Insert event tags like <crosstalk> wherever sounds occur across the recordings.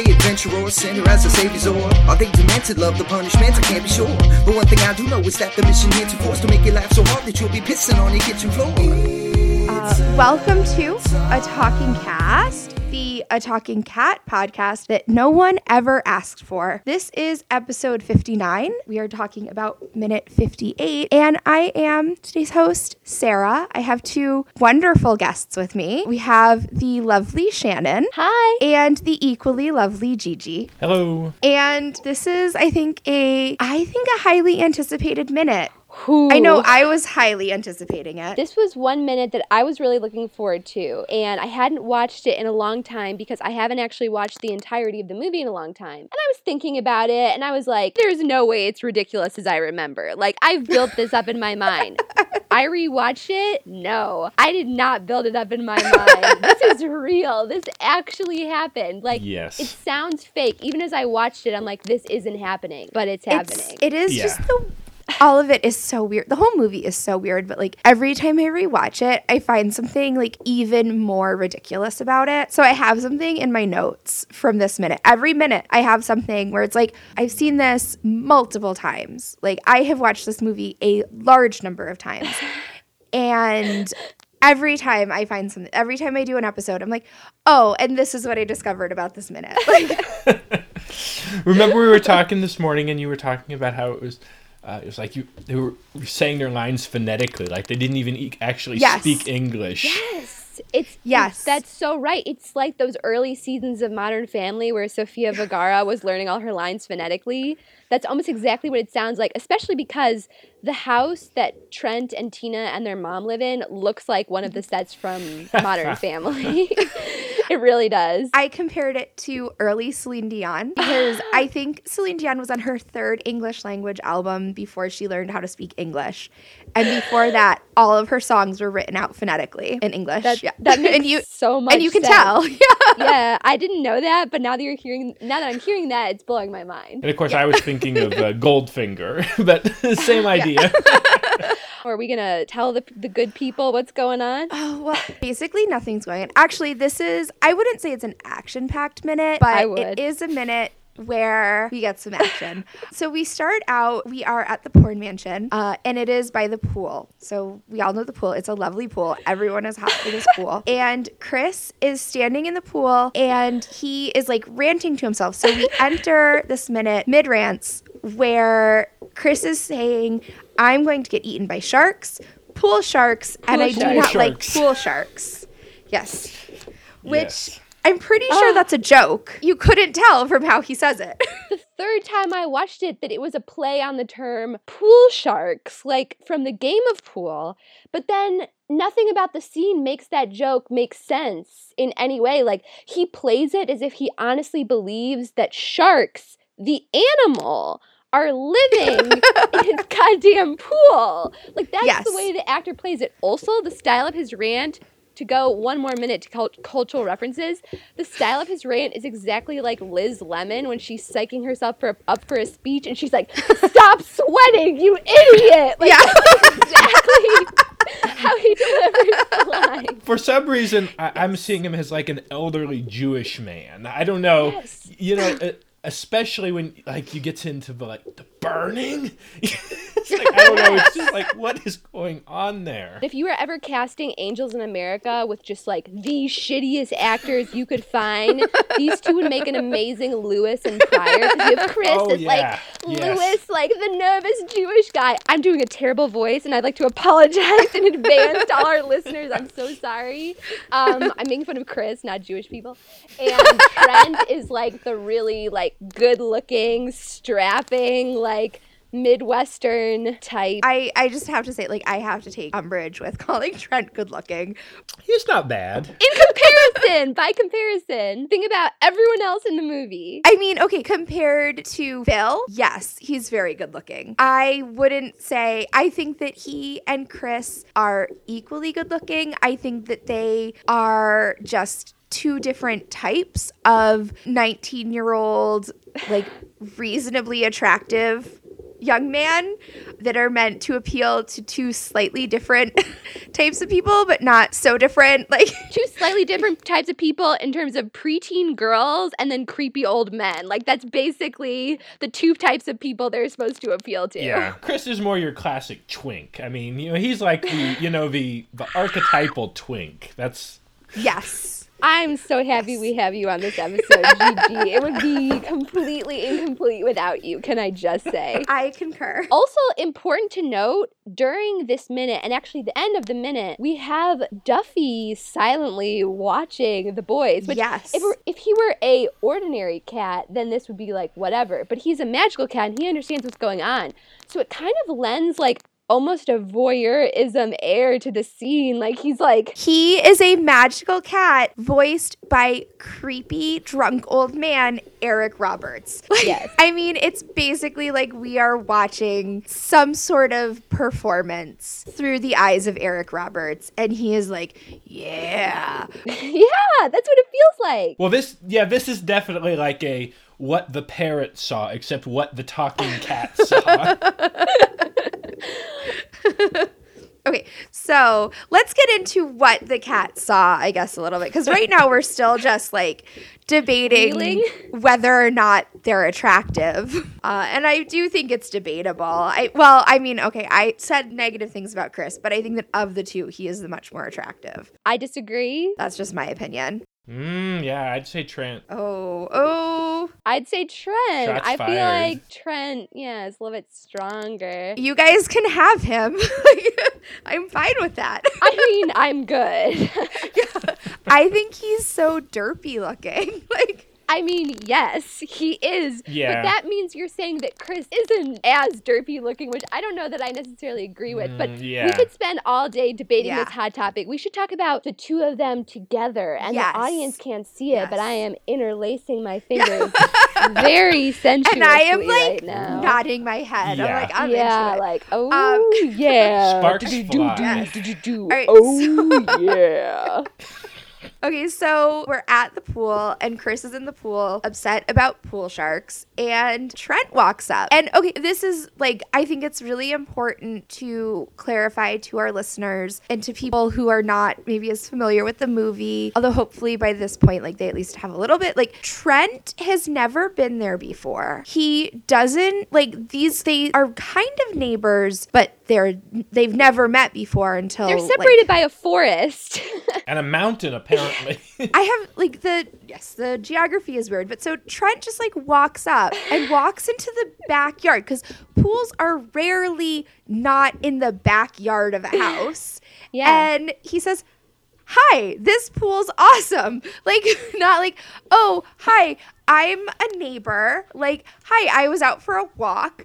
They adventurers, sinner as a savior's or Are they demented, love the punishment? I can't be sure. But one thing I do know is that the mission here to force to make you laugh so hard that you'll be pissing on your kitchen floor. Uh, welcome to A Talking Cast, the A Talking Cat podcast that no one ever asked for. This is episode 59. We are talking about minute 58, and I am today's host, Sarah. I have two wonderful guests with me. We have the lovely Shannon. Hi. And the equally lovely Gigi. Hello. And this is, I think, a I think a highly anticipated minute. Who? I know I was highly anticipating it. This was one minute that I was really looking forward to, and I hadn't watched it in a long time because I haven't actually watched the entirety of the movie in a long time. And I was thinking about it, and I was like, there's no way it's ridiculous as I remember. Like, I've built this up in my mind. <laughs> I rewatched it. No, I did not build it up in my mind. this is real. This actually happened. Like, Yes. it sounds fake. Even as I watched it, I'm like, this isn't happening, but it's happening. It's, it is Yeah. just the all of it is so weird. The whole movie is so weird, but like every time I rewatch it, I find something like even more ridiculous about it. So I have something in my notes from this minute. Every minute I have something where it's like I've seen this multiple times. Like I have watched this movie a large number of times. And every time I find something, every time I do an episode, I'm like, "Oh, and this is what I discovered about this minute." <laughs> Like <laughs> Remember we were talking this morning, and you were talking about how it was. Uh, it was like you they were saying their lines phonetically, like they didn't even e- actually Yes. speak English. Yes. It's Yes. That's so right. It's like those early seasons of Modern Family where Sofia Vergara was learning all her lines phonetically. That's almost exactly what it sounds like, especially because the house that Trent and Tina and their mom live in looks like one of the sets from <laughs> Modern Family. <laughs> it really does. I compared it to early Celine Dion because <gasps> I think Celine Dion was on her third English language album before she learned how to speak English. And before that, all of her songs were written out phonetically in English. That, yeah. that makes <laughs> and you so much and you can sense. tell. <laughs> Yeah. yeah, I didn't know that, but now that you're hearing, now that I'm hearing that, it's blowing my mind. And of course, I was thinking of uh, Goldfinger, <laughs> but same idea. Are we gonna tell the the good people what's going on? Oh, well, basically nothing's going on. Actually, this is I wouldn't say it's an action-packed minute, but I it would. is a minute where we get some action. <laughs> so we start out, we are at the porn mansion, uh, and it is by the pool. So we all know the pool. It's a lovely pool. Everyone is hot for this <laughs> pool. And Chris is standing in the pool and he is like ranting to himself. So we <laughs> enter this minute mid rants where Chris is saying, I'm going to get eaten by sharks, pool sharks, and Pool I do sharks. not like pool sharks. Yes. Which Yes. I'm pretty sure ah. that's a joke. You couldn't tell from how he says it. <laughs> the third time I watched it that it was a play on the term pool sharks, like from the game of pool. But then nothing about the scene makes that joke make sense in any way. Like he plays it as if he honestly believes that sharks, the animal, are living <laughs> in his goddamn pool. Like that's Yes. the way the actor plays it. Also, the style of his rant. To go one more minute to cult- cultural references, the style of his rant is exactly like Liz Lemon when she's psyching herself for up for a speech, and she's like, "Stop <laughs> sweating, you idiot!" Like, Yeah. exactly <laughs> how he delivers the line. For some reason, I- I'm seeing him as like an elderly Jewish man. I don't know. Yes. You know, uh, especially when like you get into the, like the burning. <laughs> it's like, I don't know. It's just like, what is going on there? If you were ever casting Angels in America with just like the shittiest actors you could find, <laughs> these two would make an amazing Louis and Prior. Because you have <laughs> Chris Oh, as yeah. like Yes. Louis, like the nervous Jewish guy. I'm doing a terrible voice, and I'd like to apologize in advance to all our listeners. I'm so sorry. Um, I'm making fun of Chris, not Jewish people. And Trent is like the really like good-looking, strapping, like midwestern type. I, I just have to say, like, I have to take umbrage with <laughs> calling Trent good looking. He's not bad. in comparison, by comparison, think about everyone else in the movie. I mean, okay, compared to Phil, yes, he's very good looking. I wouldn't say, I think that he and Chris are equally good looking. I think that they are just two different types of 19 year old, like, reasonably attractive young man that are meant to appeal to two slightly different <laughs> types of people, but not so different. Like, <laughs> Two slightly different types of people in terms of preteen girls and then creepy old men. Like that's basically the two types of people they're supposed to appeal to. Yeah, <laughs> Chris is more your classic twink. I mean, you know, he's like the, you know, the the archetypal twink. That's yes. I'm so happy we have you on this episode, <laughs> Gigi. It would be completely incomplete without you, can I just say? I concur. Also, important to note during this minute, and actually the end of the minute, we have Duffy silently watching the boys. Which Yes. If, if he were a ordinary cat, then this would be like whatever. But he's a magical cat, and he understands what's going on. So it kind of lends like almost a voyeurism air to the scene. Like he's like, He is a magical cat voiced by creepy drunk old man Eric Roberts. <laughs> Yes. I mean, it's basically like we are watching some sort of performance through the eyes of Eric Roberts, and he is like, yeah. <laughs> yeah, that's what it feels like. well, this yeah, this is definitely like a what the parrot saw, except what the talking cat saw. <laughs> <laughs> Okay, so let's get into what the cat saw, I guess, a little bit. Because right now we're still just like debating whether or not they're attractive. Uh, and I do think it's debatable. I Well, I mean, okay, I said negative things about Chris, but I think that of the two, he is the much more attractive. I disagree. That's just my opinion. Mm, yeah, I'd say Trent. Oh, oh. I'd say Trent. Shots I feel like Trent, yeah, is a little bit stronger. You guys can have him. <laughs> I'm fine with that. I mean, I'm good. <laughs> I think he's so derpy looking. <laughs> Like, I mean, yes, he is. Yeah. But that means you're saying that Chris isn't as derpy looking, which I don't know that I necessarily agree with. but Mm, we could spend all day debating Yeah. this hot topic. We should talk about the two of them together. And Yes. the audience can't see it, but I am interlacing my <laughs> fingers very sensuously and I am like right now. nodding my head. Yeah. I'm like, I'm yeah, into it. like oh Um, yeah, Sparks do do fly. do do do do. All right, Oh <laughs> yeah. Okay, so we're at the pool, and Chris is in the pool, upset about pool sharks, and Trent walks up. And okay, this is like, I think it's really important to clarify to our listeners and to people who are not maybe as familiar with the movie, although hopefully by this point, like, they at least have a little bit. Like, Trent has never been there before. He doesn't, like, these, they are kind of neighbors, but they're, they've never met before until. They're like, separated by a forest. <laughs> and a mountain apparently. <laughs> I have like the yes, the geography is weird, but so Trent just like walks up and walks into the backyard because pools are rarely not in the backyard of a house. Yeah. And he says, Hi, this pool's awesome. <laughs> Like, <laughs> not like, oh, hi, I'm a neighbor. Like, hi, I was out for a walk.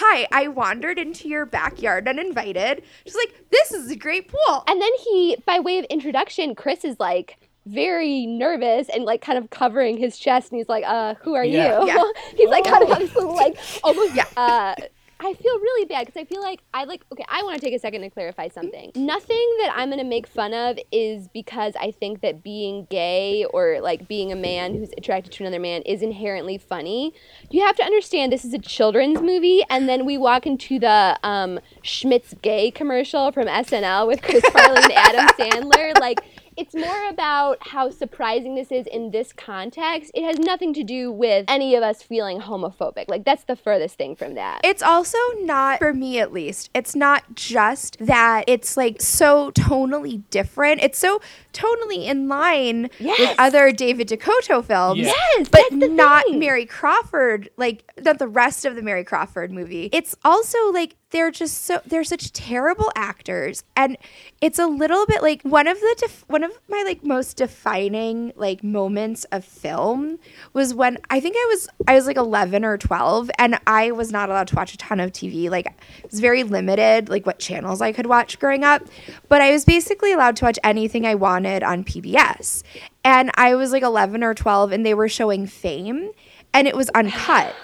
Hi, I wandered into your backyard uninvited. She's like, this is a great pool. And then he, by way of introduction, Chris is like very nervous and like kind of covering his chest, and he's like, "Uh, who are Yeah. you?" Yeah. <laughs> he's like kind of got this like almost. <laughs> Yeah. Uh, I feel really bad because I feel like I like okay. I want to take a second to clarify something. Nothing that I'm gonna make fun of is because I think that being gay or like being a man who's attracted to another man is inherently funny. You have to understand this is a children's movie, and then we walk into the um, Schmitt's gay commercial from SNL with Chris Farley and Adam <laughs> Sandler. Like it's more about how surprising this is in this context. It has nothing to do with any of us feeling homophobic. Like that's the furthest thing from that. It's also not, for me at least, it's not just that it's like so tonally different. It's so tonally in line Yes. with other David DeCoteau films. Yes. Yes, But not thing. Mary Crawford, like not the rest of the Mary Crawford movie. It's also like they're just so they're such terrible actors, and it's a little bit like one of the def- one of my like most defining like moments of film was when I think I was I was like eleven or twelve, and I was not allowed to watch a ton of TV. Like it was very limited, like what channels I could watch growing up, but I was basically allowed to watch anything I wanted on PBS, and I was like eleven or twelve, and they were showing Fame, and it was uncut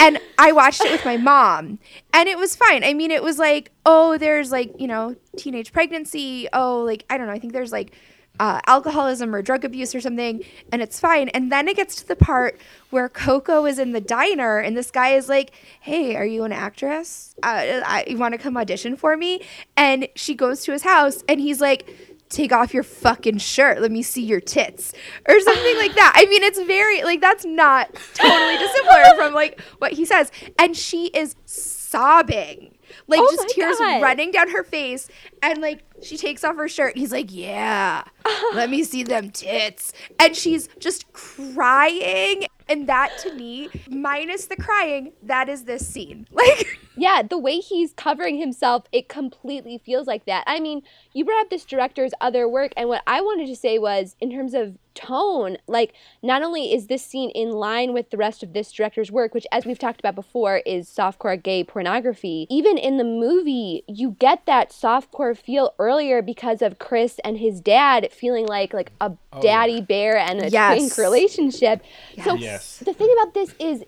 and I watched it with my mom, and it was fine. I mean, it was like, oh, there's like, you know, teenage pregnancy. Oh, like, I don't know. I think there's like uh, alcoholism or drug abuse or something, and it's fine. And then it gets to the part where Coco is in the diner, and this guy is like, hey, are you an actress? Uh, I, you want to come audition for me? And she goes to his house, and he's like, take off your fucking shirt. Let me see your tits or something like that. I mean, it's very like that's not totally dissimilar <laughs> from like what he says. And she is sobbing. Like Oh just tears God. running down her face and like she takes off her shirt and he's like, "Yeah. <laughs> let me see them tits." And she's just crying and that to me, minus the crying, that is this scene. <laughs> Like Yeah, the way he's covering himself, it completely feels like that. I mean, you brought up this director's other work, and what I wanted to say was, in terms of tone, like, not only is this scene in line with the rest of this director's work, which, as we've talked about before, is softcore gay pornography, even in the movie, you get that softcore feel earlier because of Chris and his dad feeling like like a oh, daddy bear and a Yes. <laughs> twink relationship. So Yes. The thing about this is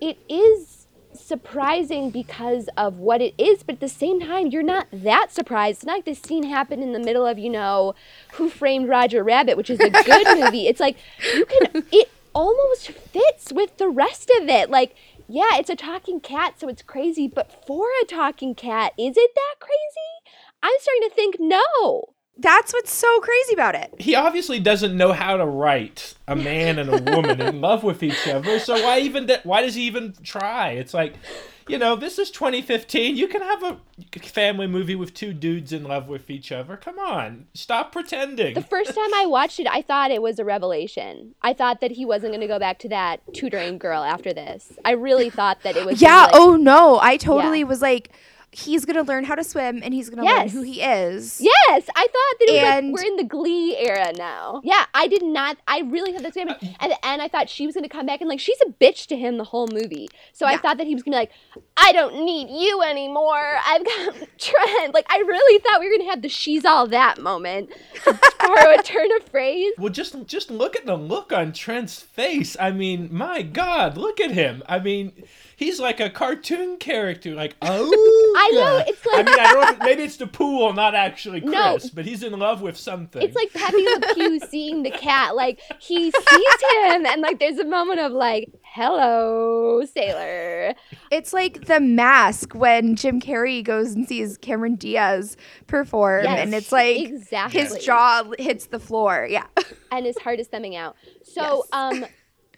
it is surprising because of what it is, but at the same time, you're not that surprised. It's not like this scene happened in the middle of, you know, Who Framed Roger Rabbit, which is a good <laughs> movie. It's like you can it almost fits with the rest of it. Like, yeah, it's a talking cat, so it's crazy, but for a talking cat, is it that crazy? I'm starting to think no. That's what's so crazy about it. he obviously doesn't know how to write a man and a woman in <laughs> love with each other. So why even why does he even try? It's like, you know, this is 2015. You can have a family movie with two dudes in love with each other. Come on, stop pretending. The first time I watched it, I thought it was a revelation. I thought that he wasn't going to go back to that tutoring girl after this. I really thought that it was. Yeah. like- oh no, I totally Yeah. was like, he's gonna learn how to swim and he's gonna Yes. learn who he is. Yes, I thought that it was like we're in the Glee era now. Yeah, I did not. I really thought that's gonna be. At the end, I thought she was gonna come back and like she's a bitch to him the whole movie. So I thought that he was gonna be like, I don't need you anymore. I've got <laughs> Trent. Like I really thought we were gonna have the she's all that moment. <laughs> Borrow a turn of phrase. Well, just just look at the look on Trent's face. I mean, my God, look at him. I mean, he's like a cartoon character. Like, <laughs> oh, I know, it's like- I mean, I don't. <laughs> if- Maybe it's the pool, not actually Chris, No. but he's in love with something. It's like Pepe Le Pew <laughs> seeing the cat. Like he sees him, and like there's a moment of like, "Hello, sailor." It's like the mask when Jim Carrey goes and sees Cameron Diaz perform, Yes, and it's like exactly. his jaw hits the floor. Yeah. <laughs> and his heart is thumbing out. So, Yes. um,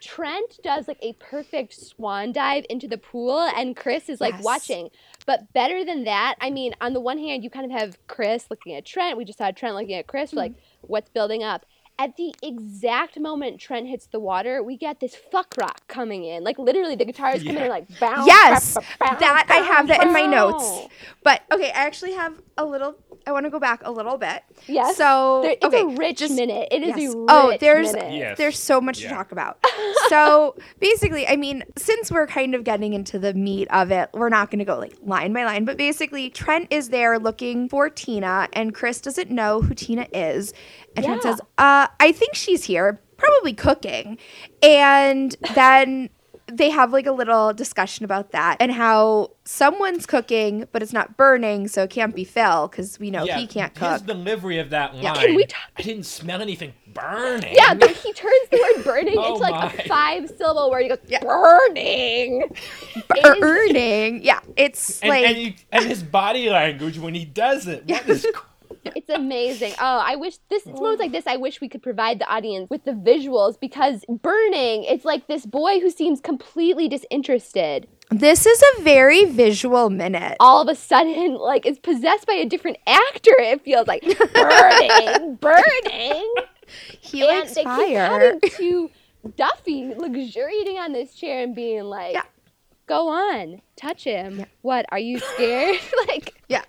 Trent does like a perfect swan dive into the pool, and Chris is like Yes. watching. But better than that, I mean, on the one hand, you kind of have Chris looking at Trent. We just had Trent looking at Chris. We're like, Mm-hmm. what's building up? At the exact moment Trent hits the water, we get this fuck rock coming in. Like literally, the guitar is coming in like bounce. Yes, bounce, bounce, that I have that in my notes. But okay, I actually have a little. I want to go back a little bit. Yes. So There- it's okay, a rich just- minute. It is yes. a rich oh, there's minute. Yes. there's so much Yeah. to talk about. so <laughs> basically, I mean, since we're kind of getting into the meat of it, we're not going to go like line by line. But basically, Trent is there looking for Tina, and Chris doesn't know who Tina is, and Trent says, "Uh, I think she's here, probably cooking," and then. They have like a little discussion about that and how someone's cooking, but it's not burning, so it can't be Phil because we know he can't cook. His cook. delivery of that line. Yeah. Can we talk- I didn't smell anything burning. Yeah, but he turns the word burning <laughs> Oh into like my. a five syllable word. He goes, Yeah. burning. <laughs> Burning. Yeah, it's And, like and, you, and his body language when he does it. What is? <laughs> <laughs> It's amazing. Oh, I wish this It's moments oh. like this. I wish we could provide the audience with the visuals because burning. It's like this boy who seems completely disinterested. This is a very visual minute. All of a sudden, <laughs> like is possessed by a different actor. It feels like burning, <laughs> burning. He likes they fire. to Duffy luxuriating on this chair and being like, Yeah. "Go on, touch him. What? Are you scared?" like, Yeah.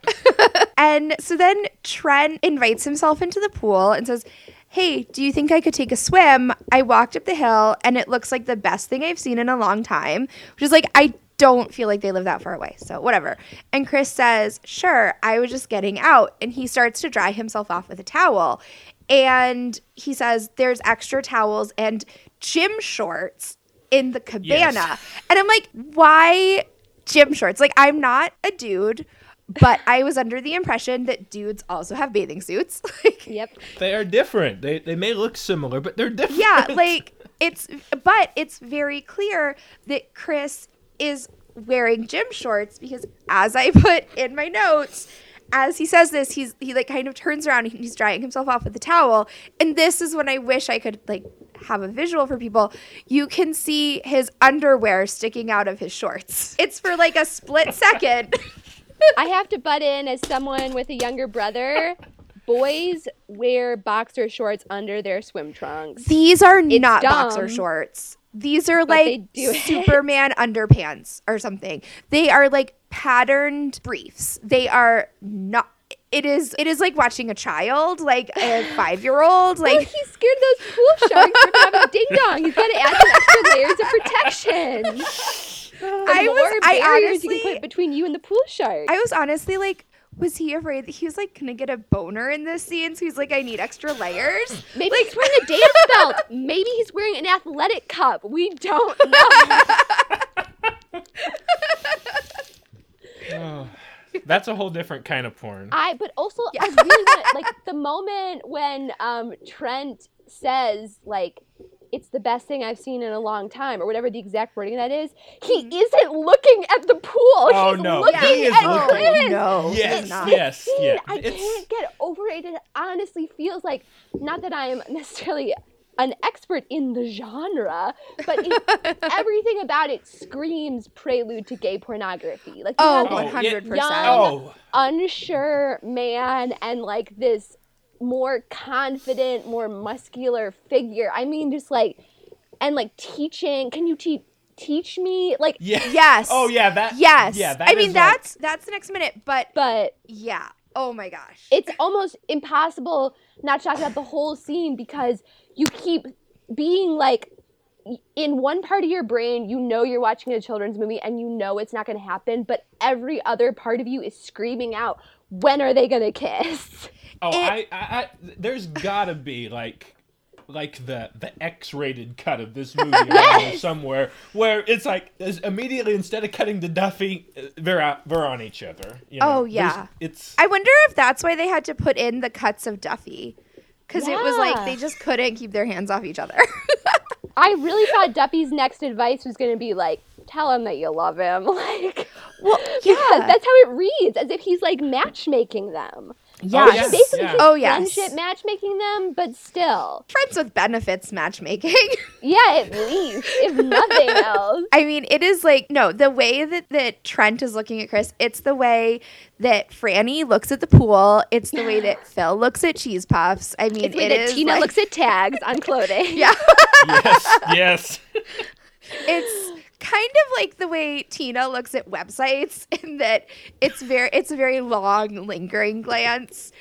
And so then Trent invites himself into the pool and says, Hey, do you think I could take a swim? I walked up the hill and it looks like the best thing I've seen in a long time, which is like, I don't feel like they live that far away. So, whatever. And Chris says, Sure, I was just getting out. And he starts to dry himself off with a towel. And he says, There's extra towels and gym shorts in the cabana. Yes. And I'm like, Why gym shorts? Like, I'm not a dude. But I was under the impression that dudes also have bathing suits. <laughs> like, yep. They are different. They they may look similar, but they're different. yeah, <laughs> like it's but it's very clear that Chris is wearing gym shorts because as I <laughs> put in my notes, as he says this, he's he like kind of turns around and he's drying himself off with a towel. And this is when I wish I could like have a visual for people. You can see his underwear sticking out of his shorts. It's for like a split second. I have to butt in as someone with a younger brother. Boys wear boxer shorts under their swim trunks. These are not boxer shorts. These are like. Superman <laughs> underpants or something. They are like patterned briefs. They are not it is it is like watching a child, like a <laughs> 5-year-old, Like like he's scared of those pool sharks from having a ding dong. He's got to add some extra layers of protection. <laughs> <sighs> I was More I barriers you can honestly put between you and the pool shark. I was honestly like was he afraid that he was like gonna get a boner in this scene? So he's like, I need extra layers. <gasps> Maybe he's wearing a dance <laughs> belt. Maybe he's wearing an athletic cup. We don't know. <laughs> Oh, that's a whole different kind of porn. I but also I really want like <laughs> the moment when um Trent says like it's the best thing I've seen in a long time, or whatever the exact wording that is. He mm-hmm. isn't looking at the pool. Oh, He's no. looking He is at looking- Chris. no, he's yes, not. yes, Scene, yeah. I It's- can't get over it. It honestly feels like not that I am necessarily an expert in the genre, but it, <laughs> everything about it screams prelude to gay pornography. Like Oh, have Oh, this yeah. 100%. young, Oh, unsure man and like this more confident, more muscular figure. I mean, just like and like teaching. Can you teach teach me? Like, yeah. Yes. Oh yeah, that. Yes. Yeah, that I mean is, like- that's that's the next minute, but but yeah. Oh my gosh. it's almost impossible not to talk about the whole scene because you keep being like in one part of your brain you know you're watching a children's movie and you know it's not going to happen but every other part of you is screaming out when are they going to kiss <laughs> Oh, It- I, I, I, there's gotta be like, like the the X-rated cut of this movie around <laughs> there somewhere where it's like is immediately instead of cutting to Duffy, uh, they're they're on each other. You know? Oh, There's- yeah. it's I wonder if that's why they had to put in the cuts of Duffy. Because it was like they just couldn't keep their hands off each other. <laughs> i really thought duffy's next advice was going to be like tell him that you love him <laughs> like well, yeah. that's how it reads as if he's like matchmaking them yeah. Oh, yes. basically yeah. Oh, yes. friendship matchmaking them but still Friends with benefits matchmaking. <laughs> Yeah, at least, if nothing <laughs> else. I mean, it is like no, the way that that Trent is looking at Chris, it's the way that Franny looks at the pool. It's the way that <laughs> Phil looks at cheese puffs. I mean, It's the way it that is Tina like- looks at tags on clothing. Yeah. yes, yes. it's kind of like the way Tina looks at websites <laughs> in that it's very it's a very long lingering glance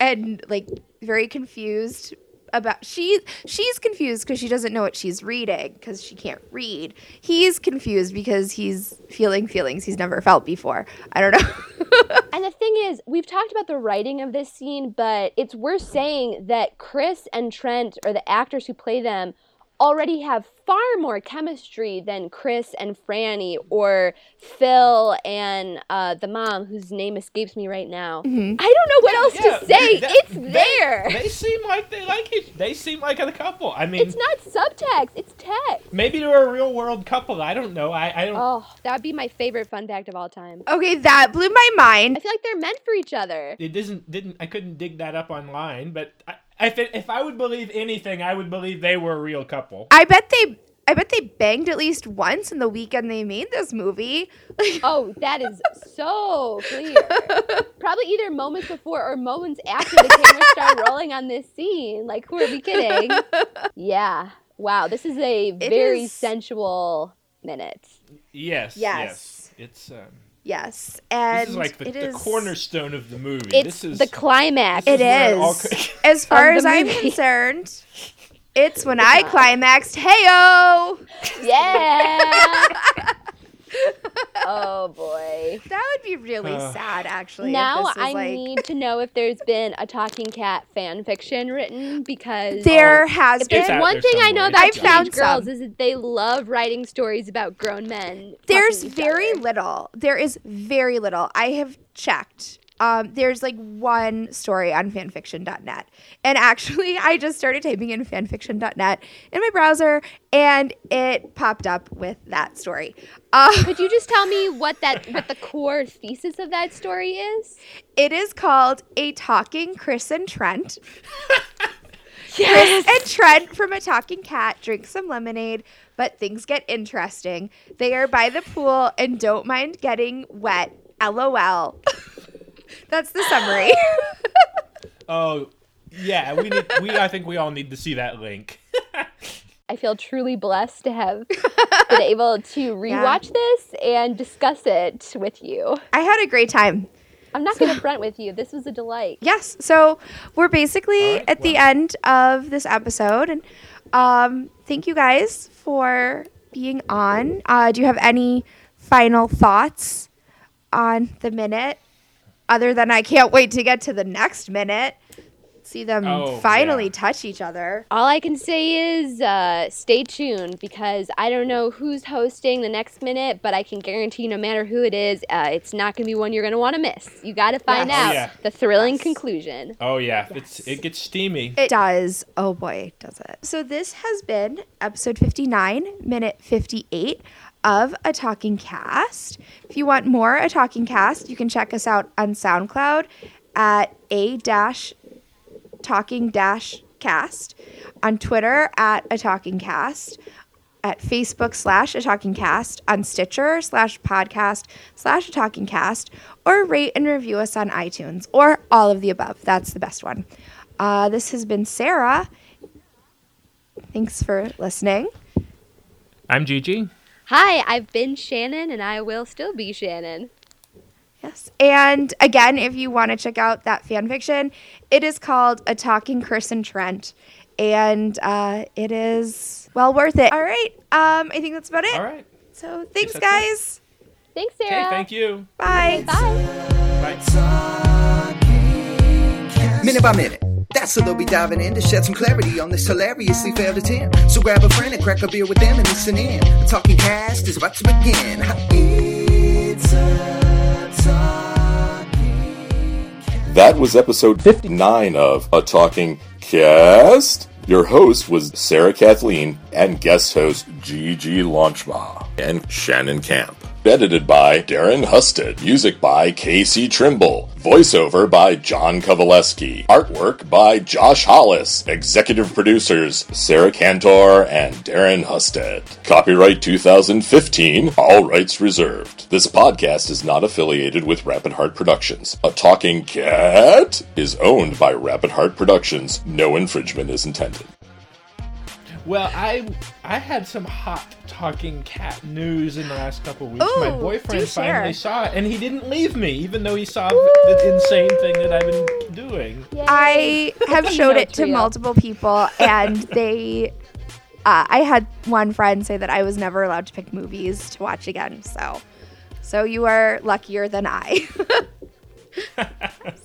and like very confused about she she's confused because she doesn't know what she's reading because she can't read. He's confused because he's feeling feelings he's never felt before. I don't know. <laughs> And the thing is, we've talked about the writing of this scene, but it's worth saying that Chris and Trent, or the actors who play them, already have far more chemistry than Chris and Franny or Phil and uh, the mom whose name escapes me right now. I don't know what else Yeah, to say. that- it's they- there. They seem like they like each. They seem like a couple. I mean, it's not subtext. It's text. maybe they're a real world couple. I don't know. I, I don't. Oh, that would be my favorite fun fact of all time. Okay, that blew my mind. I feel like they're meant for each other. It doesn't. Didn't. I couldn't dig that up online. But I, if it, if I would believe anything, I would believe they were a real couple. I bet they I bet they banged at least once in the weekend they made this movie. Like, Oh, that is so clear. Probably either moments before or moments after the camera started rolling on this scene. Like, who are we kidding? Yeah. Wow. This is a very is- sensual minute. Yes. Yes. Yes. It's. Um, yes, and this is like the, it the is cornerstone of the movie. It's this is the climax. this It where all <laughs> as far as the I'm concerned. <laughs> It's when I climaxed. Heyo! Yeah. <laughs> oh boy. That would be really Uh, sad, actually. if Now this was, I like- need to know if there's been a talking cat fan fiction written because There Oh, has if there's been. out one there thing I know somewhere. about I've found girls some. is that they love writing stories about grown men. There's very other. little. There is very little. I have checked. Um, there's like one story on fanfiction.net. And actually, <laughs> I just started typing in fanfiction.net in my browser and it popped up with that story. Uh, Could you just tell me <laughs> what that what the core thesis of that story is? it is called A Talking Chris and Trent. <laughs> Chris and Trent from A Talking Cat drink some lemonade, but things get interesting. They are by the pool and don't mind getting wet. LOL. That's the summary. <laughs> Oh, yeah. We need. We. I think we all need to see that link. <laughs> I feel truly blessed to have <laughs> been able to rewatch this and discuss it with you. I had a great time. I'm not going to front with you. This was a delight. Yes. So we're basically All right, at the end of this episode. And um, thank you guys for being on. Uh, do you have any final thoughts on the minute other than I can't wait to get to the next minute? See them Oh, finally yeah. touch each other. All I can say is uh, stay tuned because I don't know who's hosting the next minute, but I can guarantee no matter who it is, uh, it's not going to be one you're going to want to miss. You got to find Yes. Oh, out yeah. the thrilling conclusion. Oh yeah. It's. It gets steamy. It does. Oh boy, does it. So this has been episode 59, minute 58 of A Talking Cast. If you want more A Talking Cast, you can check us out on SoundCloud at a dash talking dash cast, on Twitter at A Talking Cast, at Facebook slash A Talking Cast, on Stitcher slash podcast slash A Talking Cast, or rate and review us on iTunes, or all of the above. That's the best one. Uh, this has been Sarah. Thanks for listening. I'm Gigi. Hi, I've been Shannon and I will still be Shannon. Yes. And again, if you want to check out that fan fiction, it is called A Talking Chris and Trent. And uh, it is well worth it. All right. Um, I think that's about it. All right. So thanks, that's it. guys. Thanks, Okay. Sarah. Thank you. Bye. Bye. Bye. Minute by minute. That's what they'll be diving in to shed some clarity on this hilariously failed attempt. So grab a friend and crack a beer with them and listen in. The talking cast is about to begin. It's a That was episode 59 of A Talking Cast. Your host was Sarah Kathleen and guest host Gigi Launchma and Shannon Camp. Edited by Darren Husted. Music by Casey Trimble. Voiceover by John Kovaleski. Artwork by Josh Hollis. Executive producers Sarah Cantor and Darren Husted. Copyright 2015. All rights reserved. This podcast is not affiliated with Rapid Heart Productions. A Talking Cat is owned by Rapid Heart Productions. No infringement is intended. Well, I I had some hot talking cat news in the last couple of weeks. My boyfriend do share. finally saw it, and he didn't leave me, even though he saw the insane thing that I've been doing. I have showed it to multiple people, and <laughs> they. Uh, I had one friend say that I was never allowed to pick movies to watch again. So, so you are luckier than I. <laughs> <laughs>